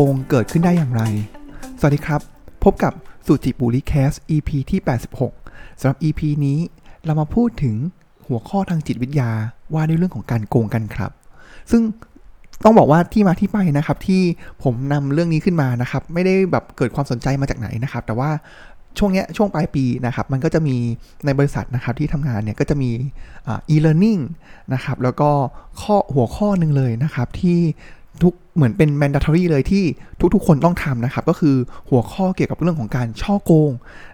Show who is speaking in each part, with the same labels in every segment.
Speaker 1: โกงเกิดขึ้นได้อย่างไร สวัสดีครับ พบกับสุจิบุริแคส EP ที่ 86สำหรับ EP นี้เรามาพูดถึงหัวข้อทางจิตวิทยาว่าด้วยเรื่องของการโกงกันครับ ซึ่งต้องบอกว่าที่มาที่ไปนะครับ ที่ผมนำเรื่องนี้ขึ้นมานะครับ ไม่ได้แบบเกิดความสนใจมาจากไหนนะครับ แต่ว่าช่วงเนี้ยช่วงปลายปีนะครับ มันก็จะมีในบริษัทนะครับที่ทำงานเนี่ยก็จะมีอ่า e-learning นะครับ แล้วก็ข้อหัวข้อหนึ่งเลยนะครับ ที่ ทุกเหมือนเป็น mandatory เลยที่ทุกๆ คนต้องทำนะครับ ก็คือหัวข้อเกี่ยวกับเรื่องของการช่อโกง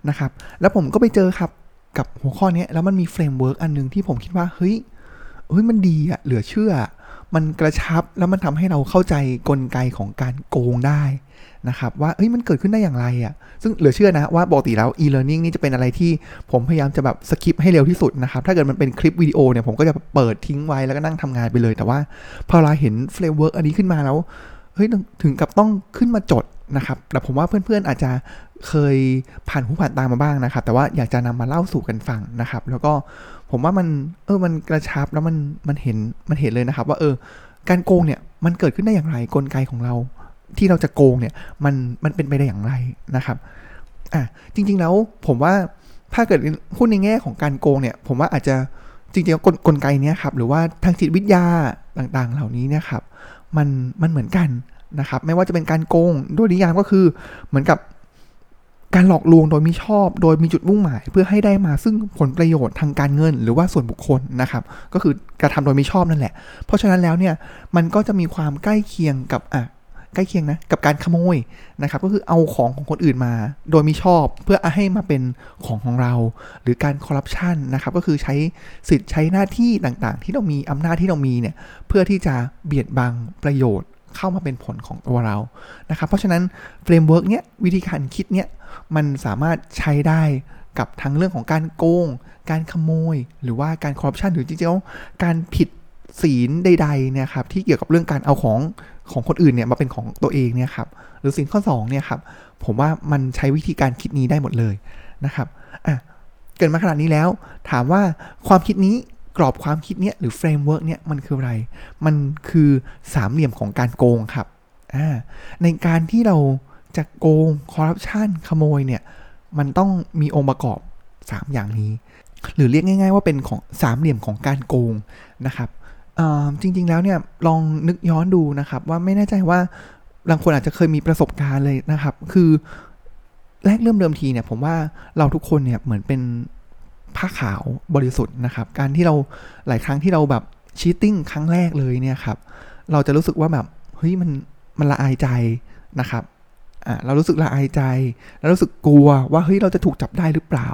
Speaker 1: นะครับ แล้วผมก็ไปเจอครับกับหัวข้อนี้แล้วมันมี framework อันหนึ่งที่ผมคิดว่า เฮ้ยเฮ้ยมันดีอะเหลือเชื่อ มันกระชับแล้วมันทำให้เราเข้าใจกลไกของการโกงได้นะครับว่าเอ้ยมันเกิดขึ้นได้อย่างไรอะ่ะ ซึ่งเหลือเชื่อนะว่าปกติแล้ว e-learning นี่จะเป็นอะไรที่ผมพยายามจะแบบ skip ให้เร็วที่สุดนะครับ ถ้าเกิดมันเป็นคลิปวิดีโอเนี่ยผมก็จะเปิดทิ้งไว้แล้วก็นั่งทำงานไปเลย แต่ว่าพอเราเห็น framework อันนี้ขึ้นมาแล้ว เฮ้ยถึงกับต้องขึ้นมาจดนะครับแต่ผมว่าเพื่อนๆอาจจะเคยผ่านหูผ่านตามาบ้างนะครับ แต่ว่าอยากจะนำมาเล่าสู่กันฟังนะครับ แล้วก็ผมว่ามันเออมันกระชับแล้วมันมันเห็นมันเห็นเลยนะครับ ว่าเออ การโกงเนี่ยมันเกิดขึ้นได้อย่างไรกลไกของเรา ที่เราจะโกงเนี่ยมันมันเป็นไปได้อย่างไรนะครับอะจริง ๆแล้วผมว่าถ้าเกิดพูดในแง่ของการโกงเนี่ย ผมว่าอาจจะจริงๆแล้วกลกลไกเนี้ยครับหรือว่าทางจิตวิทยา ต่างๆ เหล่านี้เนี่ยครับมันมันเหมือนกันนะครับ ไม่ว่าจะเป็นการโกงโดยนิยามก็คือเหมือนกับการหลอกลวงโดยมิชอบ โดยมีจุดมุ่งหมาย เพื่อให้ได้มาซึ่งผลประโยชน์ทางการเงิน หรือว่าส่วนบุคคลนะครับ ก็คือกระทำโดยมิชอบนั่นแหละ เพราะฉะนั้นแล้วเนี่ยมันก็จะมีความใกล้เคียงกับอะ ใกล้เคียงนะกับการขโมยนะครับก็คือเอาของของคนอื่นมา โดยมิชอบเพื่อให้มาเป็นของของเรา หรือการคอร์รัปชันนะครับก็คือใช้สิทธิ์ใช้หน้าที่ต่างๆ ที่เรามีอำนาจที่เรามีเนี่ยเพื่อที่จะเบียดบังประโยชน์เข้ามาเป็นผลของตัวเรา นะครับ เพราะฉะนั้น framework เนี้ยวิธีการคิดเนี้ยมันสามารถใช้ได้กับทั้งเรื่องของการโกง การขโมย หรือว่าการคอร์รัปชันหรือจริงๆการผิดศีลใดๆเนี่ยครับที่เกี่ยวกับเรื่องการเอาของ ของคนอื่นเนี่ยมาเป็นของตัวเองเนี่ยครับหรือศีลข้อ2เนี่ยครับผมว่ามันใช้วิธีการคิดนี้ได้หมดเลยนะครับอะเกริ่นมาขนาดนี้แล้ว ถามว่าความคิดนี้กรอบความคิดเนี้ยหรือ framework เนี่ยมันคืออะไร มันคือสามเหลี่ยมของการโกงครับอ่าในการที่เราจะโกงคอร์รัปชันขโมยเนี่ยมันต้องมีองค์ประกอบ 3 อย่างนี้ หรือเรียกง่าย ๆ ว่าเป็นของสามเหลี่ยมของการโกงนะครับ จริง ๆ แล้วเนี่ยลองนึกย้อนดูนะครับ ว่าไม่แน่ใจว่าบางคนอาจจะเคยมีประสบการณ์เลยนะครับ คือแรกเริ่มเดิมทีเนี่ย ผมว่าเราทุกคนเนี่ยเหมือนเป็นผ้าขาวบริสุทธิ์นะครับ การที่เราหลายครั้งที่เราแบบชีตติ้งครั้งแรกเลยเนี่ยครับ เราจะรู้สึกว่าแบบเฮ้ยมันมันละอายใจนะครับอ่าเรารู้สึกละอายใจ แล้วรู้สึกกลัวว่าเฮ้ยเราจะถูกจับได้หรือเปล่า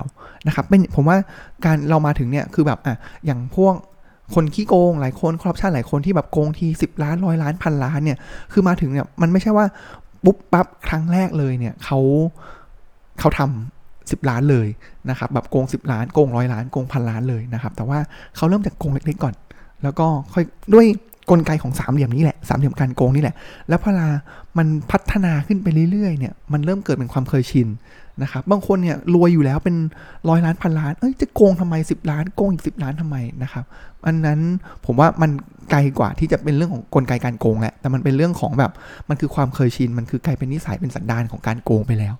Speaker 1: นะครับเป็นผมว่าการเรามาถึงเนี่ยคือแบบอะอย่างพวก คนขี้โกงหลายคนคอร์รัปชันหลายคนที่แบบโกงทีสิบล้านร้อยล้านพันล้านเนี่ยคือมาถึงเนี่ยมันไม่ใช่ว่าปุ๊บปั๊บครั้งแรกเลยเนี่ยเขาเขาทำสิบล้านเลยนะครับแบบโกงสิบล้านโกงร้อยล้านโกงพันล้านเลยนะครับ แต่ว่าเขาเริ่มจากโกงเล็กๆก่อน แล้วก็ค่อยด้วยกลไกของสามเหลี่ยมนี้แหละสามเหลี่ยมการโกงนี่แหละ แล้วพอลามันพัฒนาขึ้นไปเรื่อยๆเนี่ยมันเริ่มเกิดเป็นความเคยชิน นะครับบางคนเนี่ยรวยอยู่แล้วเป็นร้อยล้านพันล้านเอ้ยจะโกงทำไมสิบล้านโกงอีกสิบล้านทำไมนะครับอันนั้นผมว่ามันไกลกว่าที่จะเป็นเรื่องของกลไกการโกงแหละแต่มันเป็นเรื่องของแบบมันคือความเคยชินมันคือกลายเป็นนิสัยเป็นสันดานของการโกงไปแล้ว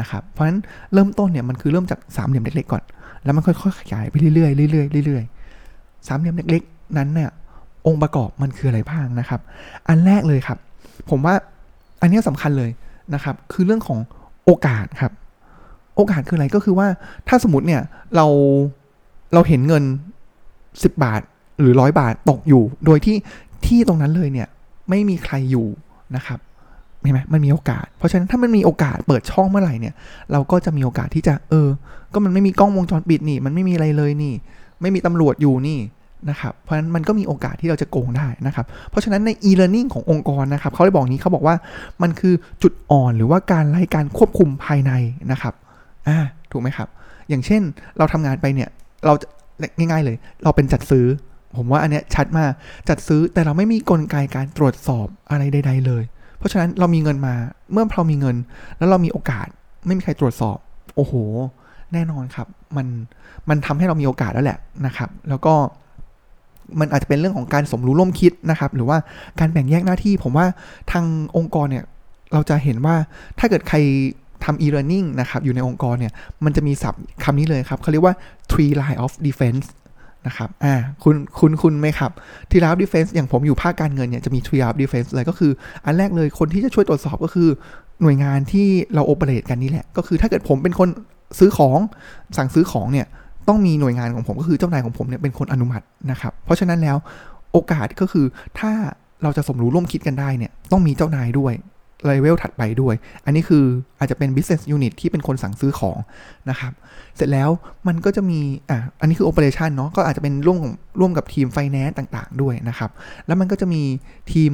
Speaker 1: นะครับเพราะฉะนั้นเริ่มต้นเนี่ยมันคือเริ่มจากสามเหลี่ยมเล็กๆก่อน แล้วมันค่อยๆขยายไปเรื่อยๆเรื่อยๆเรื่อยๆสามเหลี่ยมเล็กๆ นั้นเนี่ยองค์ประกอบมันคืออะไรบ้างนะครับ อันแรกเลยครับ ผมว่าอันนี้สำคัญเลยนะครับ คือเรื่องของโอกาสครับ โอกาสคืออะไรก็คือว่าถ้าสมมติเนี่ยเราเราเห็นเงิน 10 บาทหรือร้อยบาทตกอยู่ โดยที่ที่ตรงนั้นเลยเนี่ยไม่มีใครอยู่นะครับเห็นไหมมันมีโอกาส เพราะฉะนั้นถ้ามันมีโอกาสเปิดช่องเมื่อไหร่เนี่ย เราก็จะมีโอกาสที่จะ เออ ก็มันไม่มีกล้องวงจรปิดนี่ มันไม่มีอะไรเลยนี่ ไม่มีตำรวจอยู่นี่นะครับ เพราะฉะนั้นมันก็มีโอกาสที่เราจะโกงได้นะครับ เพราะฉะนั้นใน e-learning ขององค์กรนะครับเขาได้บอกนี้เขาบอกว่ามันคือจุดอ่อนหรือว่าการไล่การควบคุมภายในนะครับ อ่าถูกไหมครับ อย่างเช่นเราทำงานไปเนี่ยเราง่าย ๆเลย เราเป็นจัดซื้อ ผมว่าอันเนี้ยชัดมากจัดซื้อแต่เราไม่มีกลไกการตรวจสอบอะไรใด ๆ เลย เพราะฉะนั้นเรามีเงินมาเมื่อเรามีเงิน แล้วเรามีโอกาสไม่มีใครตรวจสอบ โอ้โห แน่นอนครับมันมันทำให้เรามีโอกาสแล้วแหละนะครับ แล้วก็มันอาจจะเป็นเรื่องของการสมรู้ร่วมคิดนะครับ หรือว่าการแบ่งแยกหน้าที่ ผมว่าทางองค์กรเนี่ย เราจะเห็นว่าถ้าเกิดใคร ทำ e-learning นะครับอยู่ในองค์กรเนี่ยมันจะมีศัพท์คำนี้เลยครับเขาเรียกว่า three line of defense นะครับ อ่า คุณ คุณ คุณไหมครับ three line of defense อย่างผมอยู่ภาคการเงินเนี่ย จะมี three line of defense เลยก็คือ อันแรกเลย คนที่จะช่วยตรวจสอบก็คือ หน่วยงานที่เราโอเปเรตกันนี่แหละ ก็คือถ้าเกิดผมเป็นคนซื้อของ สั่งซื้อของเนี่ย ต้องมีหน่วยงานของผมก็คือเจ้านายของผมเนี่ยเป็นคนอนุมัตินะครับ เพราะฉะนั้นแล้วโอกาสก็คือถ้าเราจะสมรู้ร่วมคิดกันได้เนี่ย ต้องมีเจ้านายด้วย เลเวลถัดไปด้วย อันนี้คืออาจจะเป็น business unit ที่เป็นคนสั่งซื้อของนะครับ เสร็จแล้วมันก็จะมี อะ อันนี้คือ operation เนาะ ก็อาจจะเป็นร่วมร่วมกับทีม finance ต่างๆ ด้วยนะครับ แล้วมันก็จะมีทีม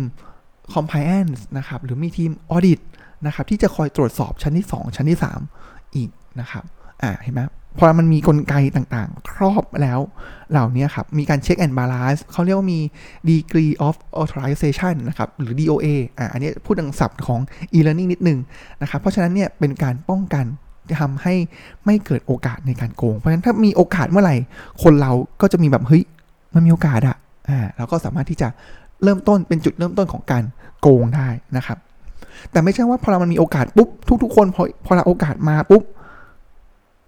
Speaker 1: compliance นะครับ หรือมีทีม audit นะครับ ที่จะคอยตรวจสอบชั้นที่ 2 ชั้นที่ 3 อีกนะครับ อ่าเห็นไหมพอมันมีกลไกต่างๆ ครอบแล้วเหล่านี้ครับ มีการ check and balance เขาเรียกว่ามี degree of authorization นะครับ หรือ DOA อ่าอันนี้พูดดังศัพท์ของ e-learning นิดนึงนะครับ เพราะฉะนั้นเนี่ยเป็นการป้องกันทำให้ไม่เกิดโอกาสในการโกง เพราะฉะนั้นถ้ามีโอกาสเมื่อไหร่ คนเราก็จะมีแบบ เฮ้ย มันมีโอกาสอะอ่าเราก็สามารถที่จะเริ่มต้นเป็นจุดเริ่มต้นของการโกงได้นะครับ แต่ไม่ใช่ว่าพอเรามันมีโอกาสปุ๊บทุกๆคนพอพอเราโอกาสมาปุ๊บ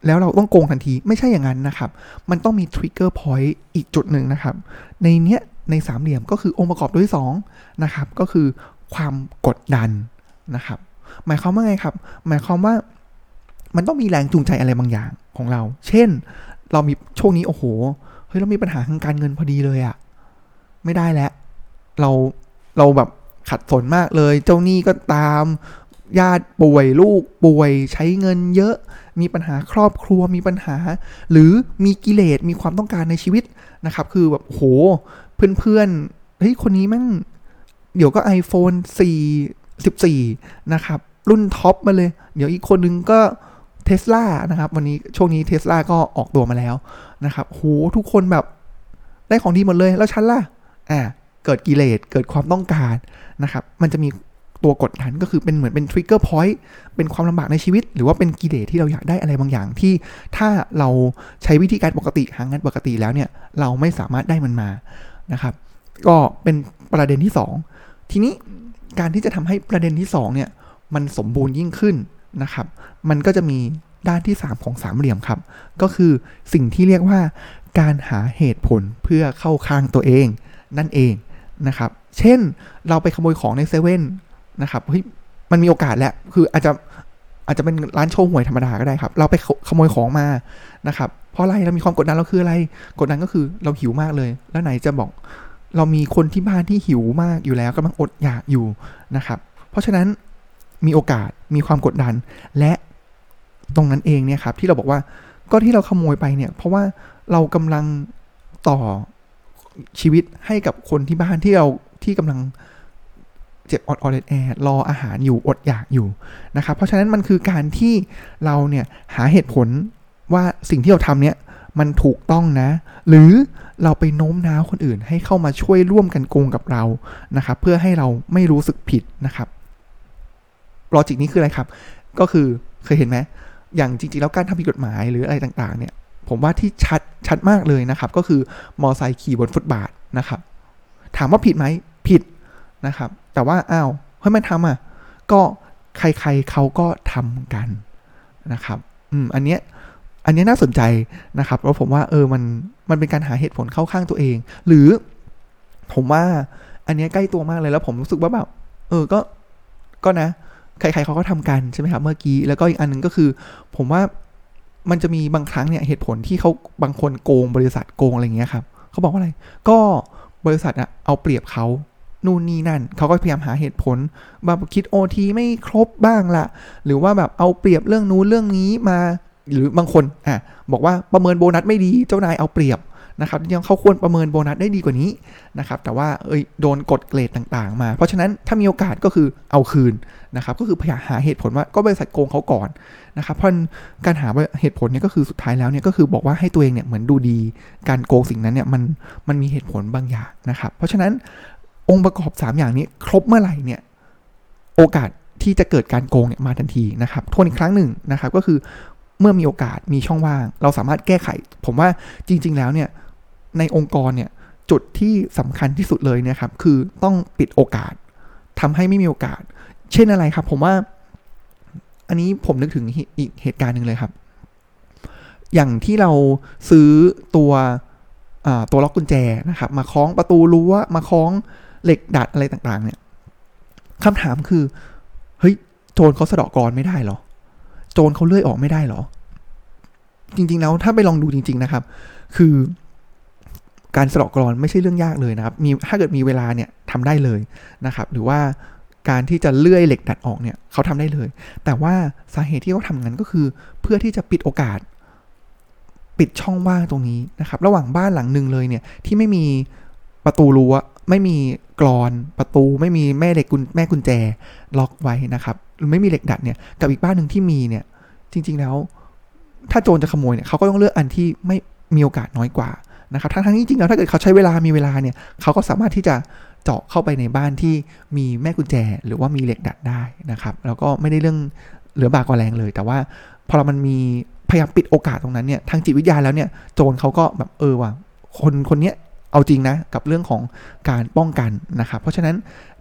Speaker 1: แล้วเราต้องโกงทันทีไม่ใช่อย่างนั้นนะครับ มันต้องมี trigger point อีกจุดหนึ่งนะครับ ในเนี้ยในสามเหลี่ยมก็คือองค์ประกอบด้วย2นะครับก็คือความกดดันนะครับ หมายความว่าไงครับ หมายความว่ามันต้องมีแรงจูงใจอะไรบางอย่างของเรา เช่น เรามีช่วงนี้โอ้โหเฮ้ยเรามีปัญหาทางการเงินพอดีเลยอะไม่ได้แล้ว เราเราแบบขัดสนมากเลย เจ้าหนี้ก็ตาม ญาติป่วยลูกป่วยใช้เงินเยอะ มีปัญหาครอบครัวมีปัญหา หรือมีกิเลสมีความต้องการในชีวิตนะครับ คือแบบโหเพื่อนๆเฮ้ยคนนี้มั่งเดี๋ยวก็ iPhone 4 14 นะครับ รุ่น top มาเลย เดี๋ยวอีกคนนึงก็เทสลานะครับ วันนี้ช่วงนี้เทสลาก็ออกตัวมาแล้วนะครับโหทุกคนแบบได้ของดีหมดเลยแล้วฉันล่ะอ่าเกิดกิเลสเกิดความต้องการนะครับ มันจะมี ตัวกดดันก็คือเป็นเหมือนเป็น trigger point เป็นความลำบากในชีวิต หรือว่าเป็นกิเลสที่เราอยากได้อะไรบางอย่างที่ถ้าเราใช้วิธีการปกติหางานปกติแล้วเนี่ยเราไม่สามารถได้มันมานะครับ ก็เป็นประเด็นที่ 2 ทีนี้การที่จะทำให้ประเด็นที่2เนี่ยมันสมบูรณ์ยิ่งขึ้นนะครับ มันก็จะมีด้านที่ 3 ของสามเหลี่ยมครับ ก็คือสิ่งที่เรียกว่าการหาเหตุผลเพื่อเข้าข้างตัวเองนั่นเองนะครับ เช่นเราไปขโมยของในเซเว่น นะครับเฮ้ยมันมีโอกาสแหละคืออาจจะอาจจะเป็นร้านโชว์หวยธรรมดาก็ได้ครับ เราไปขโมยของมานะครับ เพราะอะไรเรามีความกดดันเราคืออะไร กดดันก็คือเราหิวมากเลย แล้วไหนจะบอก เรามีคนที่บ้านที่หิวมากอยู่แล้วกำลังอดอยากอยู่นะครับ เพราะฉะนั้นมีโอกาสมีความกดดัน และตรงนั้นเองเนี่ยครับ ที่เราบอกว่าก็ที่เราขโมยไปเนี่ย เพราะว่าเรากำลังต่อชีวิตให้กับคนที่บ้านที่เราที่กำลัง เจ็บอดอดแอรออาหารอยู่อดอยากอยู่นะครับเพราะฉะนั้นมันคือการที่เราเนี่ยหาเหตุผลว่าสิ่งที่เราทำเนี่ยมันถูกต้องนะ หรือเราไปโน้มน้าวคนอื่นให้เข้ามาช่วยร่วมกันโกงกับเรานะครับเพื่อให้เราไม่รู้สึกผิดนะครับลอจิกนี้คืออะไรครับ ก็คือเคยเห็นไหมอย่างจริงๆ แล้วการทำผิดกฎหมายหรืออะไรต่างๆ เนี่ย ผมว่าที่ชัดชัดมากเลยนะครับ ก็คือมอไซค์ขี่บนฟุตบาทนะครับ ถามว่าผิดไหมผิดนะครับ แต่ว่าอ้าวเฮ้ยมันทำอะ ก็ใครๆเขาก็ทำกันนะครับ อืม อันเนี้ย อันนี้น่าสนใจนะครับ เพราะผมว่าเออ มัน มันเป็นการหาเหตุผลเข้าข้างตัวเอง หรือผมว่า อันนี้ใกล้ตัวมากเลยแล้วผมรู้สึกว่าแบบ เออ ก็ ก็นะ ใครๆเขาก็ทำกันใช่ไหมครับ เมื่อกี้ แล้วก็อีกอันนึงก็คือ ผมว่ามันจะมีบางครั้งเนี่ยเหตุผลที่เขาบางคนโกงบริษัทโกงอะไรเงี้ยครับ เขาบอกว่าอะไร ก็บริษัทอะเอาเปรียบเขา นู่นนี่นั่น เขาก็พยายามหาเหตุผลแบบคิดโอทีไม่ครบบ้างละหรือว่าแบบเอาเปรียบเรื่องนู้นเรื่องนี้มา หรือบางคนอะบอกว่าประเมินโบนัสไม่ดีเจ้านายเอาเปรียบนะครับยังเขาควรประเมินโบนัสได้ดีกว่านี้นะครับแต่ว่าเอ้ยโดนกดเกรดต่างๆ มา เพราะฉะนั้นถ้ามีโอกาสก็คือเอาคืนนะครับก็คือพยายามหาเหตุผลว่าก็บริษัทโกงเขาก่อนนะครับเพราะการหาเหตุผลเนี่ยก็คือสุดท้ายแล้วเนี่ยก็คือบอกว่าให้ตัวเองเนี่ยเหมือนดูดี การโกงสิ่งนั้นเนี่ยมันมันมีเหตุผลบางอย่างนะครับเพราะฉะนั้น องค์ประกอบ 3 อย่างนี้ครบเมื่อไหร่เนี่ยโอกาสที่จะเกิดการโกงเนี่ยมาทันทีนะครับทวนอีกครั้งหนึ่งนะครับก็คือเมื่อมีโอกาสมีช่องว่าง เราสามารถแก้ไข ผมว่าจริง ๆ แล้วเนี่ยในองค์กรเนี่ยจุดที่สำคัญที่สุดเลยนะครับคือต้องปิดโอกาสทำให้ไม่มีโอกาส เช่นอะไรครับ ผมว่า อันนี้ผมนึกถึงอีกเหตุการณ์หนึ่งเลยครับ อย่างที่เราซื้อตัวตัวล็อกกุญแจนะครับ มาคล้องประตูรั้วมาคล้อง เหล็กดัดอะไรต่างๆ เนี่ยคำถามคือ เฮ้ย โจรเขาสะดอกกรอนไม่ได้หรอ โจรเขาเลื่อยออกไม่ได้หรอ จริง ๆ แล้วถ้าไปลองดูจริง ๆ นะครับ คือการสะดอกกรอนไม่ใช่เรื่องยากเลยนะครับ มีถ้าเกิดมีเวลาเนี่ยทำได้เลยนะครับ หรือว่าการที่จะเลื่อยเหล็กดัดออกเนี่ยเขาทำได้เลย แต่ว่าสาเหตุที่เขาทำงั้นก็คือ เพื่อที่จะปิดโอกาส ปิดช่องว่างตรงนี้นะครับ ระหว่างบ้านหลังหนึ่งเลยเนี่ยที่ไม่มีประตูรั้ว ไม่มีกรอนประตู ไม่มีแม่เหล็กกุญแม่กุญแจล็อกไว้นะครับหรือไม่มีเหล็กดัดเนี่ยกับอีกบ้านหนึ่งที่มีเนี่ย จริง ๆแล้ว ถ้าโจรจะขโมยเนี่ยเขาก็ต้องเลือกอันที่ไม่มีโอกาสน้อยกว่านะครับทั้งๆจริงๆแล้วถ้าเกิดเขาใช้เวลามีเวลาเนี่ยเขาก็สามารถที่จะเจาะเข้าไปในบ้านที่มีแม่กุญแจ หรือว่ามีเหล็กดัดได้นะครับ แล้วก็ไม่ได้เรื่องเหลือบากกว่าแรงเลย แต่ว่าพอเรามันมีพยายามปิดโอกาสตรงนั้นเนี่ยทางจิตวิทยาแล้วเนี่ยโจรเขาก็แบบเออว่ะคนคนเนี้ย เอาจริงนะกับเรื่องของการป้องกันนะครับ เพราะฉะนั้น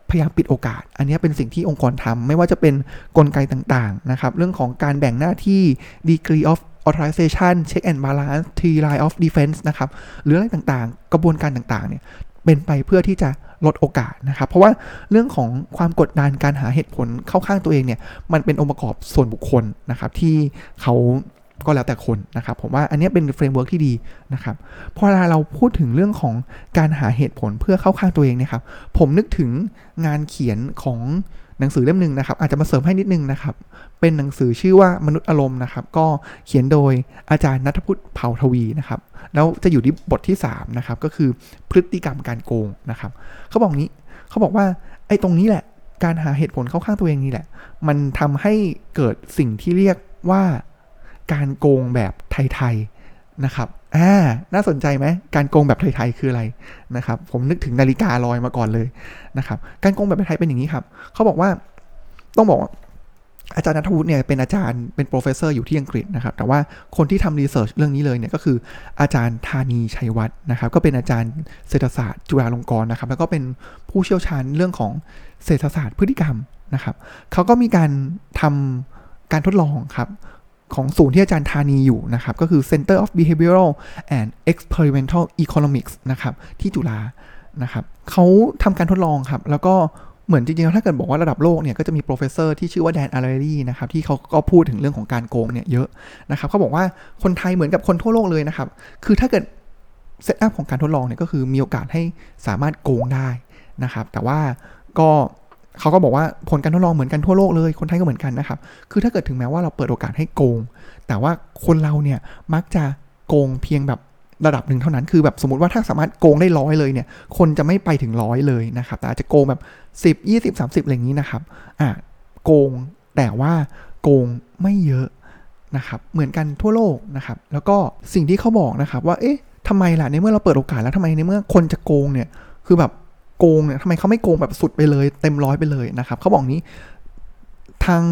Speaker 1: พยายามปิดโอกาส อันนี้เป็นสิ่งที่องค์กรทำไม่ว่าจะเป็นนกลไกต่างๆนะครับ เรื่องของการแบ่งหน้าที่ degree of authorization check and balance three line of defense นะครับหรืออะไรต่างๆ กระบวนการต่างๆเนี่ยเป็นไปเพื่อที่จะลดโอกาสนะครับ เพราะว่าเรื่องของความกดดันการหาเหตุผลเข้าข้างตัวเองเนี่ยมันเป็นองค์ประกอบส่วนบุคคลนะครับที่เขา ก็แล้วแต่คนนะครับ ผมว่าอันนี้เป็น framework ที่ดีนะครับพอเวลาเราพูดถึงเรื่องของการหาเหตุผลเพื่อเข้าข้างตัวเองนะครับ ผมนึกถึงงานเขียนของหนังสือเล่มหนึ่งนะครับ อาจจะมาเสริมให้นิดนึงนะครับ เป็นหนังสือชื่อว่ามนุษย์อารมณ์นะครับ ก็เขียนโดยอาจารย์นัทพุทธเผ่าทวีนะครับ แล้วจะอยู่ที่บทที่3นะครับ ก็คือพฤติกรรมการโกงนะครับ เขาบอกนี้เขาบอกว่าไอ้ตรงนี้แหละ การหาเหตุผลเข้าข้างตัวเองนี่แหละ มันทำให้เกิดสิ่งที่เรียกว่า การโกงแบบไทยๆนะครับอ่าน่าสนใจไหมการโกงแบบไทยๆคืออะไรนะครับ ผมนึกถึงนาฬิกาลอยมาก่อนเลยนะครับ การโกงแบบไทยเป็นอย่างนี้ครับเขาบอกว่าต้องบอกอาจารย์ณัฐวุฒิเนี่ยเป็นอาจารย์เป็น professor อยู่ที่อังกฤษนะครับแต่ว่าคนที่ทำ research เรื่องนี้เลยเนี่ยก็คืออาจารย์ธานีชัยวัฒน์นะครับก็เป็นอาจารย์เศรษฐศาสตร์จุฬาลงกรณ์นะครับแล้วก็เป็นผู้เชี่ยวชาญเรื่องของเศรษฐศาสตร์พฤติกรรมนะครับเขาก็มีการทำการทดลองครับ ของศูนย์ที่อาจารย์ธานีอยู่นะครับ ก็คือ Center of Behavioral and Experimental Economics นะครับที่จุฬานะครับเขาทำการทดลองครับ แล้วก็เหมือนจริงๆ ถ้าเกิดบอกว่าระดับโลกเนี่ยก็จะมี professor ที่ชื่อว่า Dan Ariely นะครับที่เขาก็พูดถึงเรื่องของการโกงเนี่ยเยอะนะครับเขาบอกว่าคนไทยเหมือนกับคนทั่วโลกเลยนะครับ คือถ้าเกิด setup ของการทดลองเนี่ยก็คือมีโอกาสให้สามารถโกงได้นะครับ แต่ว่าก็ เขาก็บอกว่าผลการทดลองเหมือนกันทั่วโลกเลย คนไทยก็เหมือนกันนะครับ คือถ้าเกิดถึงแม้ว่าเราเปิดโอกาสให้โกง แต่ว่าคนเราเนี่ยมักจะโกงเพียงแบบระดับหนึ่งเท่านั้น คือแบบสมมติว่าถ้าสามารถโกงได้ร้อยเลยเนี่ย คนจะไม่ไปถึงร้อยเลยนะครับ แต่อาจจะโกงแบบ 10 20 30อะไรอย่างนี้นะครับ อะโกงแต่ว่าโกงไม่เยอะนะครับ เหมือนกันทั่วโลกนะครับ แล้วก็สิ่งที่เขาบอกนะครับว่า เอ๊ะทำไมล่ะ ในเมื่อเราเปิดโอกาสแล้วทำไมในเมื่อคนจะโกงเนี่ย คือแบบ โกงเนี่ยทำไมเขาไม่โกงแบบสุดไปเลย เต็มร้อยไปเลยนะครับเขาบอกนี้ทาง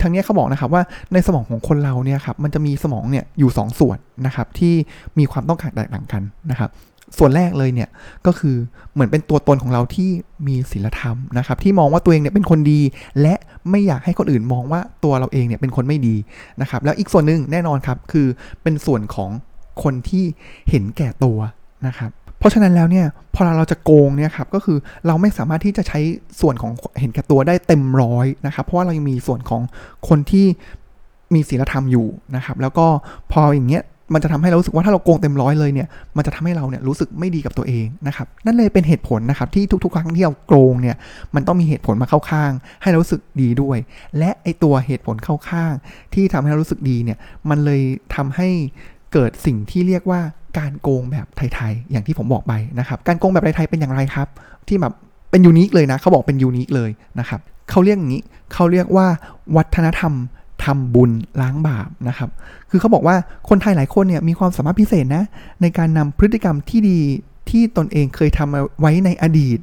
Speaker 1: ทางนี้เขาบอกนะครับว่าในสมองของคนเราเนี่ยครับมันจะมีสมองเนี่ยอยู่ 2 ส่วนนะครับที่มีความต้องการแตกต่างกันนะครับส่วนแรกเลยเนี่ยก็คือเหมือนเป็นตัวตนของเราที่มีศีลธรรมนะครับที่มองว่าตัวเองเนี่ยเป็นคนดี และไม่อยากให้คนอื่นมองว่าตัวเราเองเนี่ยเป็นคนไม่ดีนะครับแล้วอีกส่วนหนึ่งแน่นอนครับคือเป็นส่วนของคนที่เห็นแก่ตัวนะครับ เพราะฉะนั้นแล้วเนี่ยพอเราจะโกงเนี่ยครับก็คือเราไม่สามารถที่จะใช้ส่วนของเห็นแก่ตัวได้เต็มร้อยนะครับเพราะว่าเรายังมีส่วนของคนที่มีศีลธรรมอยู่นะครับ แล้วก็พออย่างเงี้ยมันจะทำให้เรารู้สึกว่าถ้าเราโกงเต็มร้อยเลยเนี่ยมันจะทำให้เราเนี่ยรู้สึกไม่ดีกับตัวเองนะครับนั่นเลยเป็นเหตุผลนะครับที่ทุกๆ ครั้งที่เราโกงเนี่ยมันต้องมีเหตุผลมาเข้าข้าง ให้เรารู้สึกดีด้วย และไอตัวเหตุผลเข้าข้าง ที่ทำให้เรารู้สึกดีเนี่ยมันเลยทำให้เกิดสิ่งที่เรียกว่า การโกงแบบไทยๆอย่างที่ผมบอกไปนะครับการโกงแบบไทยๆเป็นอย่างไรครับ ที่แบบเป็นยูนิคเลยนะเขาบอกเป็นยูนิคเลยนะครับเขาเรียกอย่างนี้เขาเรียกว่าวัฒนธรรมทำบุญล้างบาปนะครับ คือเขาบอกว่าคนไทยหลายคนเนี่ยมีความสามารถพิเศษนะ ในการนำพฤติกรรมที่ดีที่ตนเองเคยทำไว้ในอดีต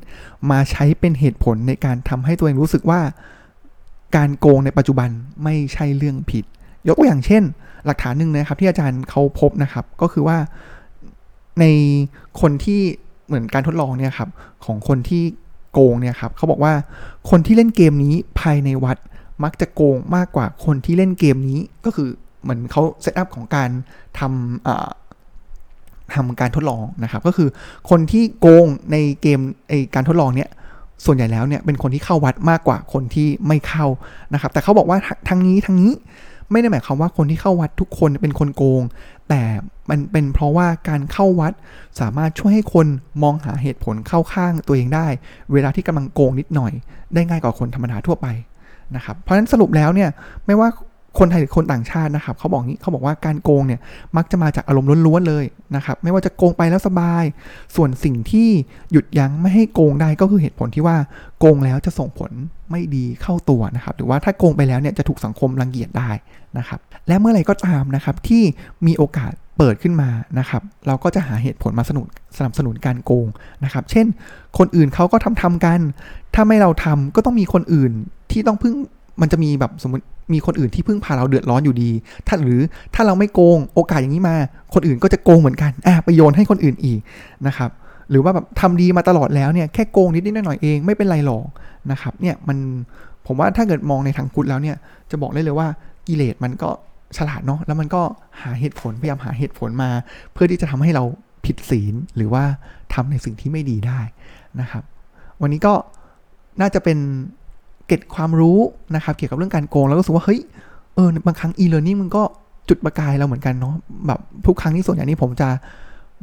Speaker 1: มาใช้เป็นเหตุผลในการทำให้ตัวเองรู้สึกว่า การโกงในปัจจุบันไม่ใช่เรื่องผิด ยกตัวอย่างเช่น หลักฐานหนึ่งนะครับที่อาจารย์เขาพบนะครับ ก็คือว่า ในคนที่เหมือนการทดลองเนี่ยครับของคนที่โกงเนี่ยครับเขาบอกว่าคนที่เล่นเกมนี้ภายในวัดมักจะโกงมากกว่าคนที่เล่นเกมนี้ก็คือเหมือนเขาเซตอัพของการทำทำการทดลองนะครับ ก็คือคนที่โกงในเกมไอการทดลองเนี่ยส่วนใหญ่แล้วเนี่ยเป็นคนที่เข้าวัดมากกว่าคนที่ไม่เข้านะครับ แต่เขาบอกว่าทั้งนี้ทั้งนี้ไม่ได้หมายความว่าคนที่เข้าวัดทุกคนเป็นคนโกง แต่มันเป็นเพราะว่าการเข้าวัดสามารถช่วยให้คนมองหาเหตุผลเข้าข้างตัวเองได้ เวลาที่กำลังโกงนิดหน่อย ได้ง่ายกว่าคนธรรมดาทั่วไปนะครับเพราะฉะนั้นสรุปแล้วเนี่ยไม่ว่า คนไทยหรือคนต่างชาตินะครับเขาบอกนี้เขาบอกว่าการโกงเนี่ยมักจะมาจากอารมณ์ล้วนๆเลยนะครับไม่ว่าจะโกงไปแล้วสบาย ส่วนสิ่งที่หยุดยั้งไม่ให้โกงได้ก็คือเหตุผลที่ว่าโกงแล้วจะส่งผลไม่ดีเข้าตัวนะครับหรือว่าถ้าโกงไปแล้วเนี่ยจะถูกสังคมรังเกียจได้นะครับและเมื่อไหร่ก็ตามนะครับที่มีโอกาสเปิดขึ้นมานะครับ เราก็จะหาเหตุผลมาสนุนสนับสนุนการโกงนะครับ เช่น คนอื่นเขาก็ทำทำกัน ถ้าไม่เราทำก็ต้องมีคนอื่นที่ต้องพึ่ง มันจะมีแบบสมมติมีคนอื่นที่พึ่งพาเราเดือดร้อนอยู่ดี ถ้าหรือถ้าเราไม่โกงโอกาสอย่างนี้มา คนอื่นก็จะโกงเหมือนกันอะไปโยนให้คนอื่นอีกนะครับ หรือว่าแบบทำดีมาตลอดแล้วเนี่ยแค่โกงนิดนิดหน่อยเองไม่เป็นไรหรอกนะครับ เนี่ยมันผมว่าถ้าเกิดมองในทางพุทธแล้วเนี่ยจะบอกได้เลยว่ากิเลสมันก็ฉลาดเนาะแล้วมันก็หาเหตุผลพยายามหาเหตุผลมา เพื่อที่จะทำให้เราผิดศีลหรือว่าทำในสิ่งที่ไม่ดีได้นะครับ วันนี้ก็น่าจะเป็น เก็ตความรู้นะครับ เกี่ยวกับเรื่องการโกงแล้วก็รู้สึกว่าเฮ้ยเออบางครั้ง e-learning มันก็จุดประกายเราเหมือนกันเนาะแบบทุกครั้งที่ส่วนใหญ่นี้ผมจะ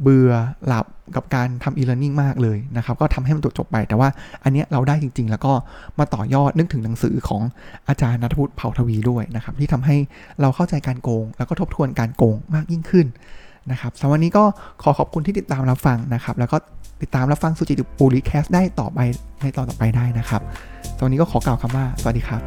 Speaker 1: เบื่อหลับกับการทำ e-learning มากเลยนะครับ ก็ทำให้มันจบจบไป แต่ว่าอันเนี้ยเราได้จริง ๆ แล้วก็มาต่อยอดนึกถึงหนังสือของอาจารย์นัทพุทธเผ่าทวีด้วยนะครับ ที่ทำให้เราเข้าใจการโกง แล้วก็ทบทวนการโกงมากยิ่งขึ้นนะครับสำหรับวันนี้ก็ขอขอบคุณที่ติดตามรับฟังนะครับ แล้วก็ ติดตามรับฟังสุจิตปูริแคสได้ต่อไปในตอนต่อไปได้นะครับตอนนี้ก็ขอกล่าวคำว่า สวัสดีครับ